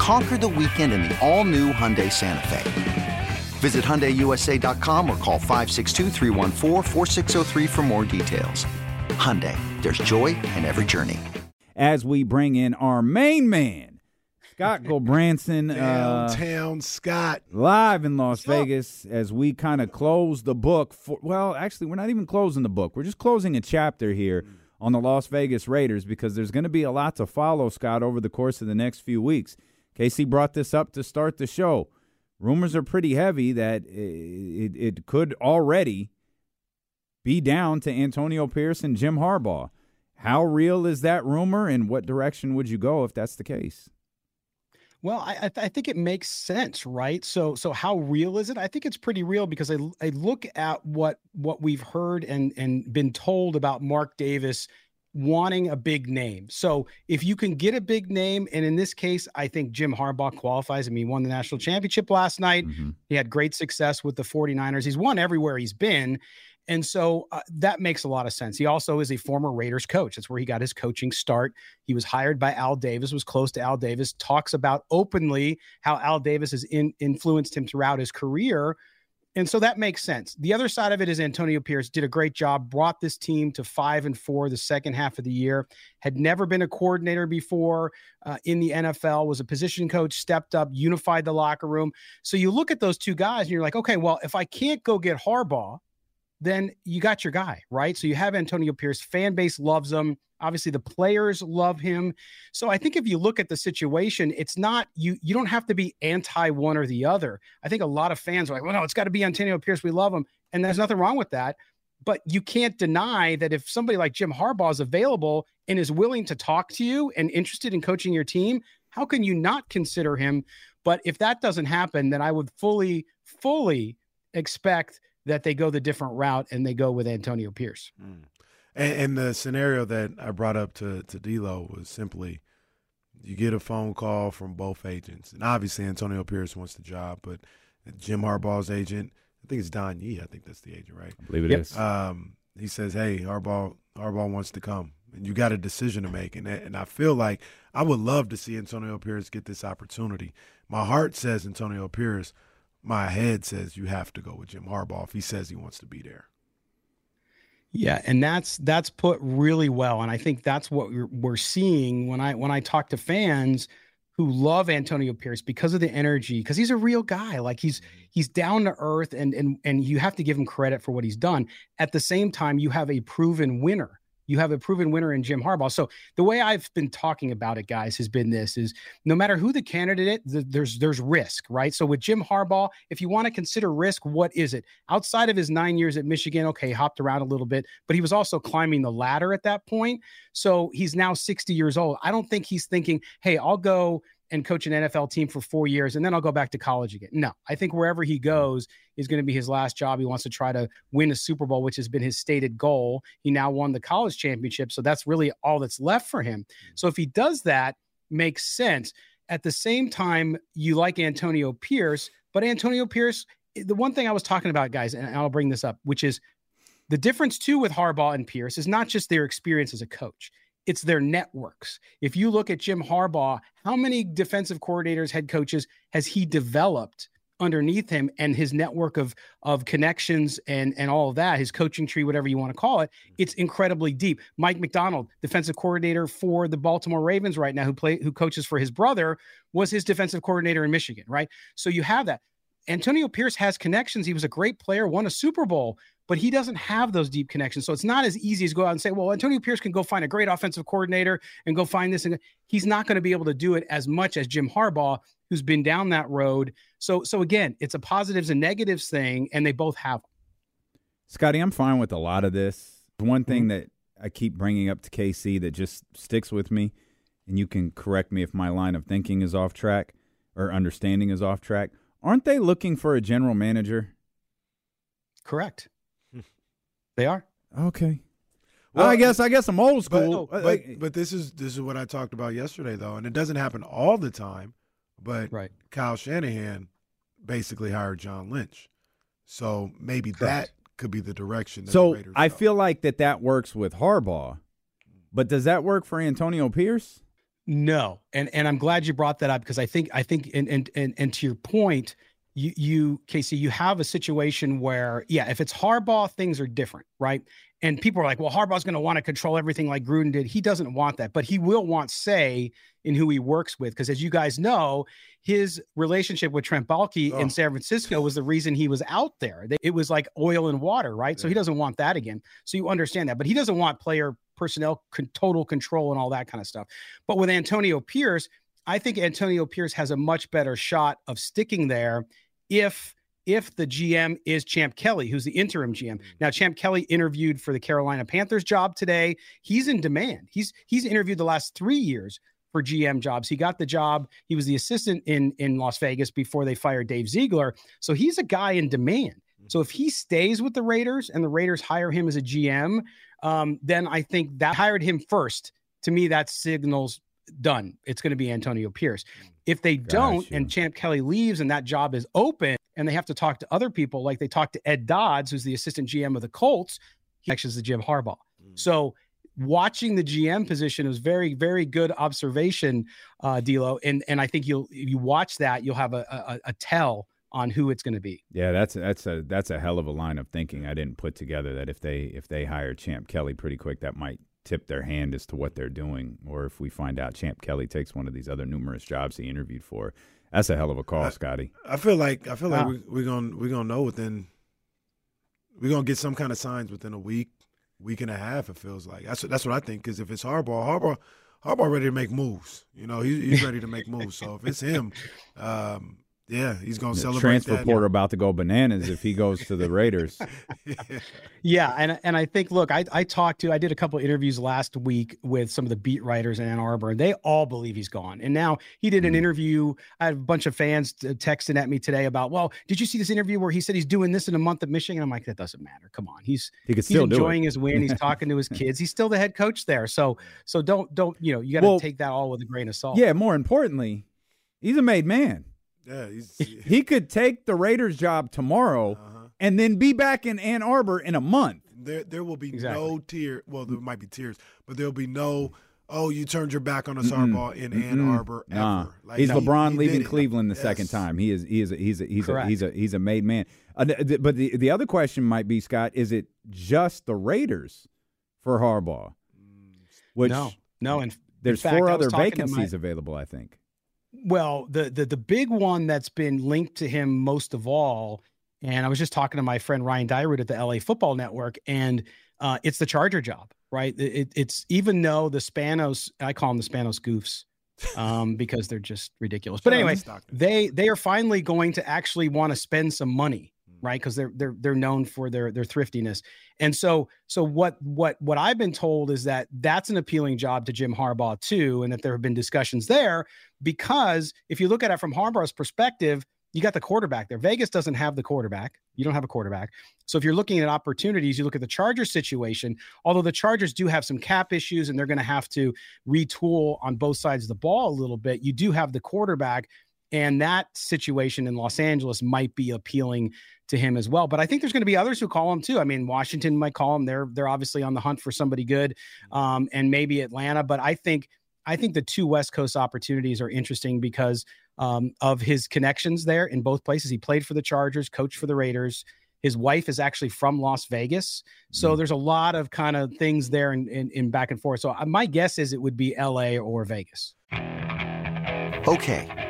Conquer the weekend in the all new Hyundai Santa Fe. Visit HyundaiUSA.com or call 562 for more details. Hyundai, there's joy in every journey. As we bring in our main man, Scott Gulbransen. Downtown uh, Scott. Live in Las Vegas as we kind of close the book. For, well, actually, we're not even closing the book. We're just closing a chapter here on the Las Vegas Raiders because there's going to be a lot to follow, Scott, over the course of the next few weeks. Casey brought this up to start the show rumors are pretty heavy that it, it could already be down to Antonio Pierce and Jim Harbaugh. How real is that rumor, and what direction would you go if that's the case? Well, I, th- I think it makes sense, right? So, so how real is it? I think it's pretty real because I, I look at what what we've heard and and been told about Mark Davis wanting a big name. So if you can get a big name, and in this case, I think Jim Harbaugh qualifies. I mean, he won the national championship last night. Mm-hmm. He had great success with the 49ers. He's won everywhere he's been. And so uh, that makes a lot of sense. He also is a former Raiders coach. That's where he got his coaching start. He was hired by Al Davis, was close to Al Davis, talks about openly how Al Davis has in, influenced him throughout his career. And so that makes sense. The other side of it is Antonio Pierce did a great job, brought this team to five and four the second half of the year, had never been a coordinator before uh, in the NFL, was a position coach, stepped up, unified the locker room. So you look at those two guys and you're like, okay, well, if I can't go get Harbaugh, then you got your guy, right? So you have Antonio Pierce, fan base loves him. Obviously, the players love him. So I think if you look at the situation, it's not you. You don't have to be anti one or the other. I think a lot of fans are like, "Well, no, it's got to be Antonio Pierce. We love him," and there's nothing wrong with that. But you can't deny that if somebody like Jim Harbaugh is available and is willing to talk to you and interested in coaching your team, how can you not consider him? But if that doesn't happen, then I would fully, fully expect that they go the different route and they go with Antonio Pierce. Mm. And, and, the scenario that I brought up to to D'Lo was simply, you get a phone call from both agents, and obviously Antonio Pierce wants the job, but Jim Harbaugh's agent, I think it's Don Yee, I think that's the agent, right? I believe it yep. is. Um, he says, "Hey, Harbaugh, Harbaugh wants to come, and you got a decision to make." And and I feel like I would love to see Antonio Pierce get this opportunity. My heart says Antonio Pierce. My head says you have to go with Jim Harbaugh if he says he wants to be there. Yeah, and that's that's put really well, and I think that's what we're, we're seeing when I when I talk to fans who love Antonio Pierce because of the energy, because he's a real guy. Like he's mm-hmm. he's down to earth, and and and you have to give him credit for what he's done. At the same time, you have a proven winner you have a proven winner in Jim Harbaugh. So the way I've been talking about it, guys, has been this: is no matter who the candidate, there's there's risk, right? So with Jim Harbaugh, if you want to consider risk, what is it? Outside of his nine years at Michigan, okay, hopped around a little bit, but he was also climbing the ladder at that point. So he's now 60 years old. I don't think he's thinking, hey, I'll go and coach an NFL team for four years and then I'll go back to college again. No, I think wherever he mm-hmm. goes is going to be his last job. He wants to try to win a Super Bowl, which has been his stated goal. He now won the college championship. So that's really all that's left for him. Mm-hmm. So if he does that, makes sense. At the same time, you like Antonio Pierce, but Antonio Pierce, eh, the one thing I was talking about, guys, and I'll bring this up, which is the difference too with Harbaugh and Pierce is not just their experience as a coach it's their networks. If you look at Jim Harbaugh, how many defensive coordinators, head coaches has he developed underneath him and his network of of connections and and all of that, his coaching tree, whatever you want to call it, mm-hmm. it's incredibly deep. Mike Macdonald, defensive coordinator for the Baltimore Ravens right now, who play who coaches for his brother, was his defensive coordinator in Michigan, right? So you have that. Antonio Pierce has connections. He was a great player, won a Super Bowl, but he doesn't have those deep connections. So it's not as easy as go out and say, well, Antonio Pierce can go find a great offensive coordinator and go find this. And he's not going to be able to do it as much as Jim Harbaugh, who's been down that road. So, so again, it's a positives and negatives thing, and they both have. Scotty, I'm fine with a lot of this. One thing mm-hmm. that I keep bringing up to KC that just sticks with me, and you can correct me if my line of thinking is off track or understanding is off track. Aren't they looking for a general manager? Correct. They are. Okay. Well, I guess I guess I'm old school. Uh, but, but, but, this is this is what I talked about yesterday though, and it doesn't happen all the time. But right. Kyle Shanahan basically hired John Lynch, so maybe Correct. that could be the direction. so I go. feel like that that works with Harbaugh, but does that work for Antonio Pierce? No, and and I'm glad you brought that up because I think I think and and and, and to your point, you you Casey, you have a situation where yeah, if it's Harbaugh, things are different, right? And people are like, well, Harbaugh's going to want to control everything like Gruden did. He doesn't want that, but he will want say in who he works with because, as you guys know, his relationship with Trent Baalke oh. in San Francisco was the reason he was out there. It was like oil and water, right? Yeah. So he doesn't want that again. So you understand that, but he doesn't want player personnel con- total control and all that kind of stuff. But with Antonio Pierce, I think Antonio Pierce has a much better shot of sticking there if if the GM is Champ Kelly, who's the interim GM. Mm. Now, Champ Kelly interviewed for the Carolina Panthers job today. He's in demand. He's he's interviewed the last three years for GM jobs. He got the job. He was the assistant in in Las Vegas before they fired Dave Ziegler. So he's a guy in demand. So if he stays with the Raiders and the Raiders hire him as a GM, um, then I think that hired him first. To me, that signals done. It's going to be Antonio Pierce. If they don't, and Champ Kelly leaves and that job is open, and they have to talk to other people, like they talked to Ed Dodds, who's the assistant GM of the Colts, he is the Jim Harbaugh. Mm. So watching the GM position is very, very good observation, uh, D'Lo. And and I think you'll if you watch that, you'll have a, a, a tell on who it's going to be. Yeah, that's that's a that's a hell of a line of thinking. I didn't put together that if they if they hire Champ Kelly pretty quick, that might tip their hand as to what they're doing, or if we find out Champ Kelly takes one of these other numerous jobs he interviewed for. That's a hell of a call, I, Scotty. I feel like I feel like we, we're gonna we're gonna know within we're gonna get some kind of signs within a week, week and a half. It feels like that's that's what I think. Because if it's Harbaugh, Harbaugh, Harbaugh ready to make moves. You know, he, he's ready to make moves. So if it's him, um, yeah, he's going to celebrate. Transfer that. portal about to go bananas if he goes to the Raiders. yeah, and and I think look, I I talked to I did a couple interviews last week with some of the beat writers in Ann Arbor, and they all believe he's gone. And now he did an mm. interview. I had a bunch of fans texting at me today about, well, did you see this interview where he said he's doing this in a month at Michigan? I'm like, that doesn't matter. Come on, he's he he's enjoying his win. He's talking to his kids. He's still the head coach there. So so don't don't you know you got to well, take that all with a grain of salt. Yeah, more importantly, he's a made man. Yeah, he could take the Raiders job tomorrow uh-huh. and then be back in Ann Arbor in a month. There, there will be exactly. no tear. Well, there might be tears, but there'll be no. Oh, you turned your back on us, Harbaugh in mm Ann Arbor nah. ever. Like, he's no, LeBron he, leaving Cleveland the yes. second time. He is. He is. A, he's. A, he's. A, he's a. He's a made man. Uh, but the the other question might be, Scott, is it just the Raiders for Harbaugh? Mm, Which no, no. And there's fact, four other vacancies my, available. I think. Well, the the the big one that's been linked to him most of all, and I was just talking to my friend Ryan Dyrud at the LA Football Network, and uh, it's the Charger job, right? It, it's even though the Spanos, I call them the Spanos goofs, um, because they're just ridiculous. But anyway, they they are finally going to actually want to spend some money right? Because they're they're they're known for their their thriftiness. And so so what what what I've been told is that that's an appealing job to Jim Harbaugh too, and that there have been discussions there because if you look at it from Harbaugh's perspective, you got the quarterback there. Vegas doesn't have the quarterback. You don't have a quarterback. So if you're looking at opportunities, you look at the Chargers situation, although the Chargers do have some cap issues and they're going to have to retool on both sides of the ball a little bit, you do have the quarterback and that situation in Los Angeles might be appealing to him as well. But I think there's going to be others who call him too. I mean, Washington might call him. They're they're obviously on the hunt for somebody good, um, and maybe Atlanta. But I think I think the two West Coast opportunities are interesting because um, of his connections there in both places. He played for the Chargers, coached for the Raiders. His wife is actually from Las Vegas, so mm. there's a lot of kind of things there in, in, in back and forth. So uh, my guess is it would be L.A. or Vegas. Okay,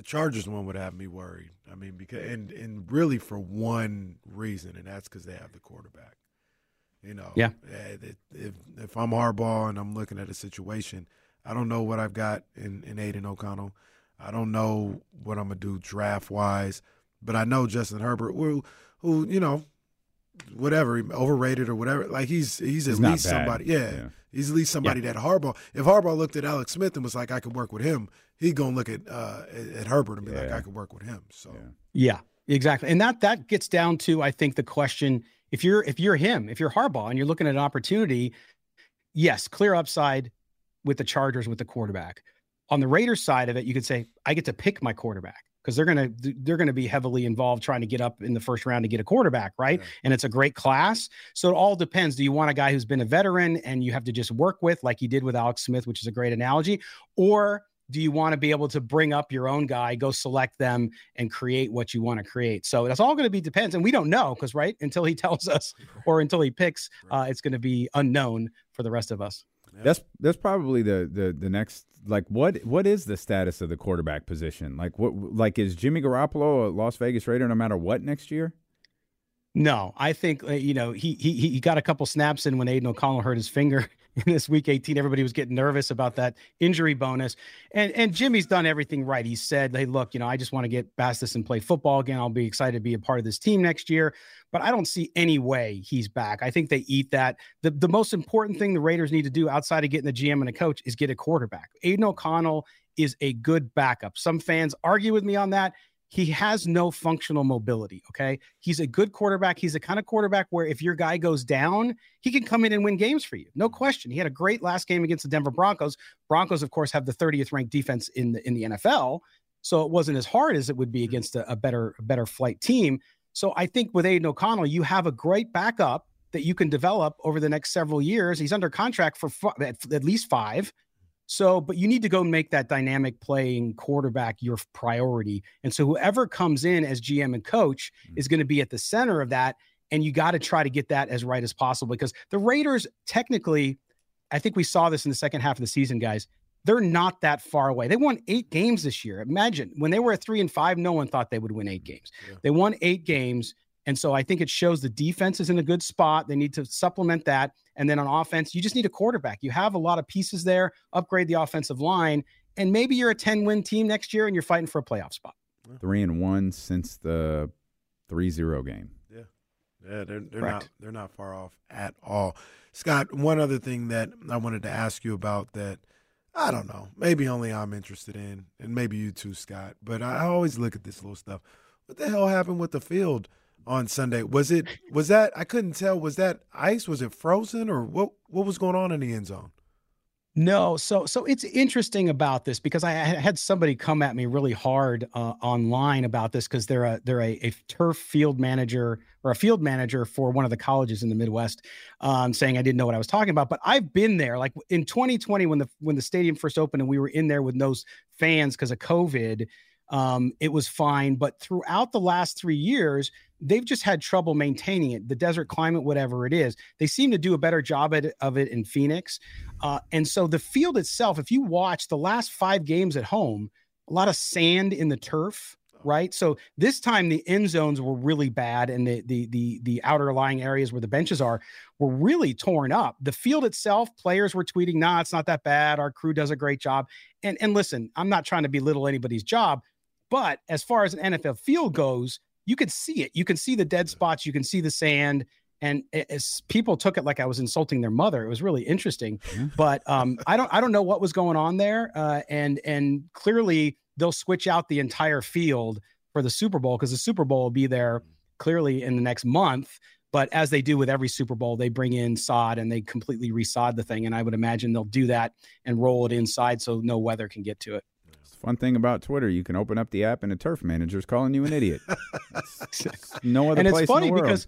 The Chargers one would have me worried. I mean, because and and really for one reason, and that's because they have the quarterback. You know, yeah. Eh, if if I'm Harbaugh and I'm looking at a situation, I don't know what I've got in in Aidan O'Connell. I don't know what I'm gonna do draft wise, but I know Justin Herbert, who, who you know, whatever, overrated or whatever. Like he's he's at He's least somebody. Yeah, Yeah. he's at least somebody that Harbaugh. If Harbaugh looked at Alex Smith and was like, I could work with him, he'd gonna look at uh, at, at Herbert and be like, I could work with him. So Yeah. Yeah, exactly. And that that gets down to I think the question if you're if you're him, if you're Harbaugh and you're looking at an opportunity, yes, clear upside with the Chargers with the quarterback. On the Raiders side of it, you could say I get to pick my quarterback because they're going to they're going to be heavily involved trying to get up in the first round to get a quarterback, right? Yeah. And it's a great class. So it all depends. Do you want a guy who's been a veteran and you have to just work with like you did with Alex Smith, which is a great analogy, or do you want to be able to bring up your own guy, go select them and create what you want to create? So that's all going to be depends. And we don't know because, right, until he tells us or until he picks, uh, it's going to be unknown for the rest of us. That's that's probably the, the the next like what what is the status of the quarterback position? Like what like is Jimmy Garoppolo a Las Vegas Raider no matter what next year? No, I think uh, you know he he he got a couple snaps in when Aidan O'Connell hurt his finger in this week 18. Everybody was getting nervous about that injury bonus, and and Jimmy's done everything right. He said, "Hey, look, you know, I just want to get past this and play football again. I'll be excited to be a part of this team next year." But I don't see any way he's back. I think they eat that. The the most important thing the Raiders need to do outside of getting the GM and a coach is get a quarterback. Aidan O'Connell is a good backup. Some fans argue with me on that he has no functional mobility. Okay. He's a good quarterback. He's the kind of quarterback where if your guy goes down, he can come in and win games for you. No question. He had a great last game against the Denver Broncos. Broncos, of course, have the 30th ranked defense in the in the NFL. So it wasn't as hard as it would be mm-hmm. against a, a better, a better flight team. So I think with Aidan O'Connell, you have a great backup that you can develop over the next several years. He's under contract for fi- at, at least five. So, but you need to go make that dynamic playing quarterback your priority. And so, whoever comes in as GM and coach mm-hmm. is going to be at the center of that. And you got to try to get that as right as possible because the Raiders, technically, I think we saw this in the second half of the season, guys. They're not that far away. They won eight games this year. Imagine when they were at three and five, no one thought they would win eight mm-hmm. games. Yeah. They won eight games. And so I think it shows the defense is in a good spot. They need to supplement that. And then on offense, you just need a quarterback. You have a lot of pieces there, upgrade the offensive line, and maybe you're a 10 win team next year and you're fighting for a playoff spot. Three and one since the 3-0 game. Yeah, they're they're not they're not far off at all. Scott, one other thing that I wanted to ask you about that I don't know, maybe only I'm interested in, and maybe you too, Scott. But I always look at this little stuff. what the hell happened with the field on Sunday? Was it was that I couldn't tell. Was that ice? Was it frozen or what? What was going on in the end zone? No, so so it's interesting about this because I had somebody come at me really hard uh, online about this because they're a they're a, a, turf field manager or a field manager for one of the colleges in the Midwest, um, saying I didn't know what I was talking about. But I've been there, like in 2020 when the when the stadium first opened and we were in there with those fans because of COVID. Um, it was fine, but throughout the last three years, they've just had trouble maintaining it. The desert climate, whatever it is, they seem to do a better job at, of it in Phoenix. Uh, and so the field itself, if you watch the last five games at home, a lot of sand in the turf, right? So this time the end zones were really bad, and the the the the outer lying areas where the benches are were really torn up. The field itself, players were tweeting, "Nah, it's not that bad. Our crew does a great job." And and listen, I'm not trying to belittle anybody's job, but as far as an NFL field goes, you could see it. You can see the dead spots. You can see the sand. And as people took it like I was insulting their mother, it was really interesting. But um, I don't, I don't know what was going on there. Uh, and and clearly they'll switch out the entire field for the Super Bowl because the Super Bowl will be there clearly in the next month. But as they do with every Super Bowl, they bring in sod and they completely resod the thing. And I would imagine they'll do that and roll it inside so no weather can get to it. Fun thing about Twitter, you can open up the app and a turf manager's calling you an idiot. no other and place it's funny in the world. because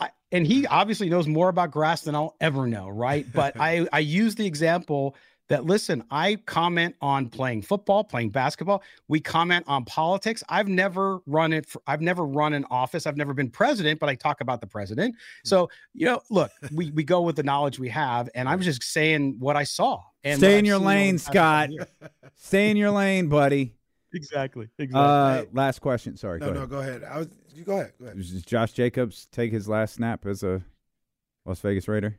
I, and he obviously knows more about grass than I'll ever know, right? But I I use the example that listen, I comment on playing football, playing basketball. We comment on politics. I've never run it. For, I've never run an office. I've never been president, but I talk about the president. Hmm. So you know, look, we we go with the knowledge we have, and I was just saying what I saw. And Stay in your lane, Scott. year. Stay in your lane, buddy. Exactly. Exactly. Uh, last question. Sorry. No, go no, ahead. go ahead. I was you go ahead. Go ahead. Does Josh Jacobs take his last snap as a Las Vegas Raider?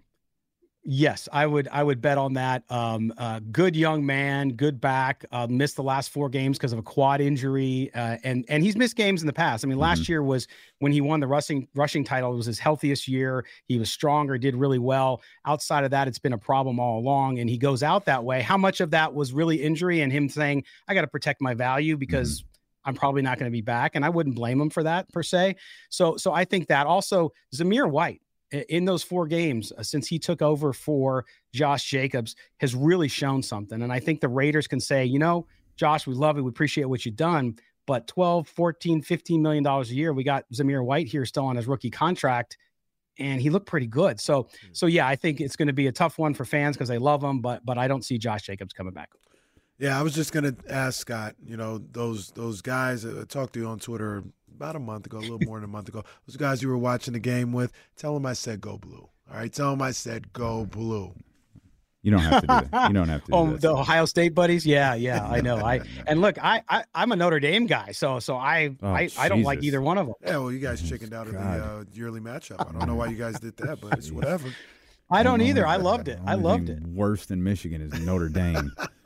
Yes, I would. I would bet on that. Um, uh, good young man, good back. Uh, missed the last four games because of a quad injury, uh, and and he's missed games in the past. I mean, last year was when he won the rushing rushing title. It was his healthiest year. He was stronger, did really well. Outside of that, it's been a problem all along, and he goes out that way. How much of that was really injury and him saying, "I got to protect my value because." I'm probably not going to be back, and I wouldn't blame him for that per se. So, so I think that also Zamir White, in those four games uh, since he took over for Josh Jacobs has really shown something. And I think the Raiders can say, you know, Josh, we love it. We appreciate what you've done. But 12, 14, 15 million dollars a year, we got Zamir White here still on his rookie contract. And he looked pretty good. So, so yeah, I think it's going to be a tough one for fans because they love him, but but I don't see Josh Jacobs coming back. Yeah, I was just gonna ask Scott. You know, those those guys I talked to you on Twitter about a month ago, a little more than a month ago. Those guys you were watching the game with. Tell them I said go blue. All right, tell them I said go blue. You don't have to do that. You don't have to. Do Oh, that. the Ohio State buddies, yeah, yeah, I know. I and look, I, I I'm a Notre Dame guy, so so I Oh, I, I don't like either one of them. Yeah, well, you guys chickened out of the uh, yearly matchup. I don't know why you guys did that, but it's whatever. I don't either. I loved it. I loved it. Worse than Michigan is Notre Dame.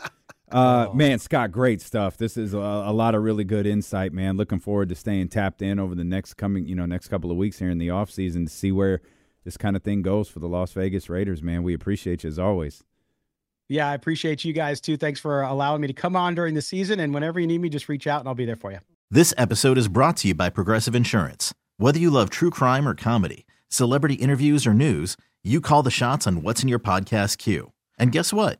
Uh, Oh. man, Scott, great stuff. This is a, a lot of really good insight, man. Looking forward to staying tapped in over the next coming, you know, next couple of weeks here in the off season to see where this kind of thing goes for the Las Vegas Raiders, man. We appreciate you as always. Yeah, I appreciate you guys too. Thanks for allowing me to come on during the season. And whenever you need me, just reach out and I'll be there for you. This episode is brought to you by Progressive Insurance. Whether you love true crime or comedy, celebrity interviews or news, you call the shots on what's in your podcast queue. And guess what?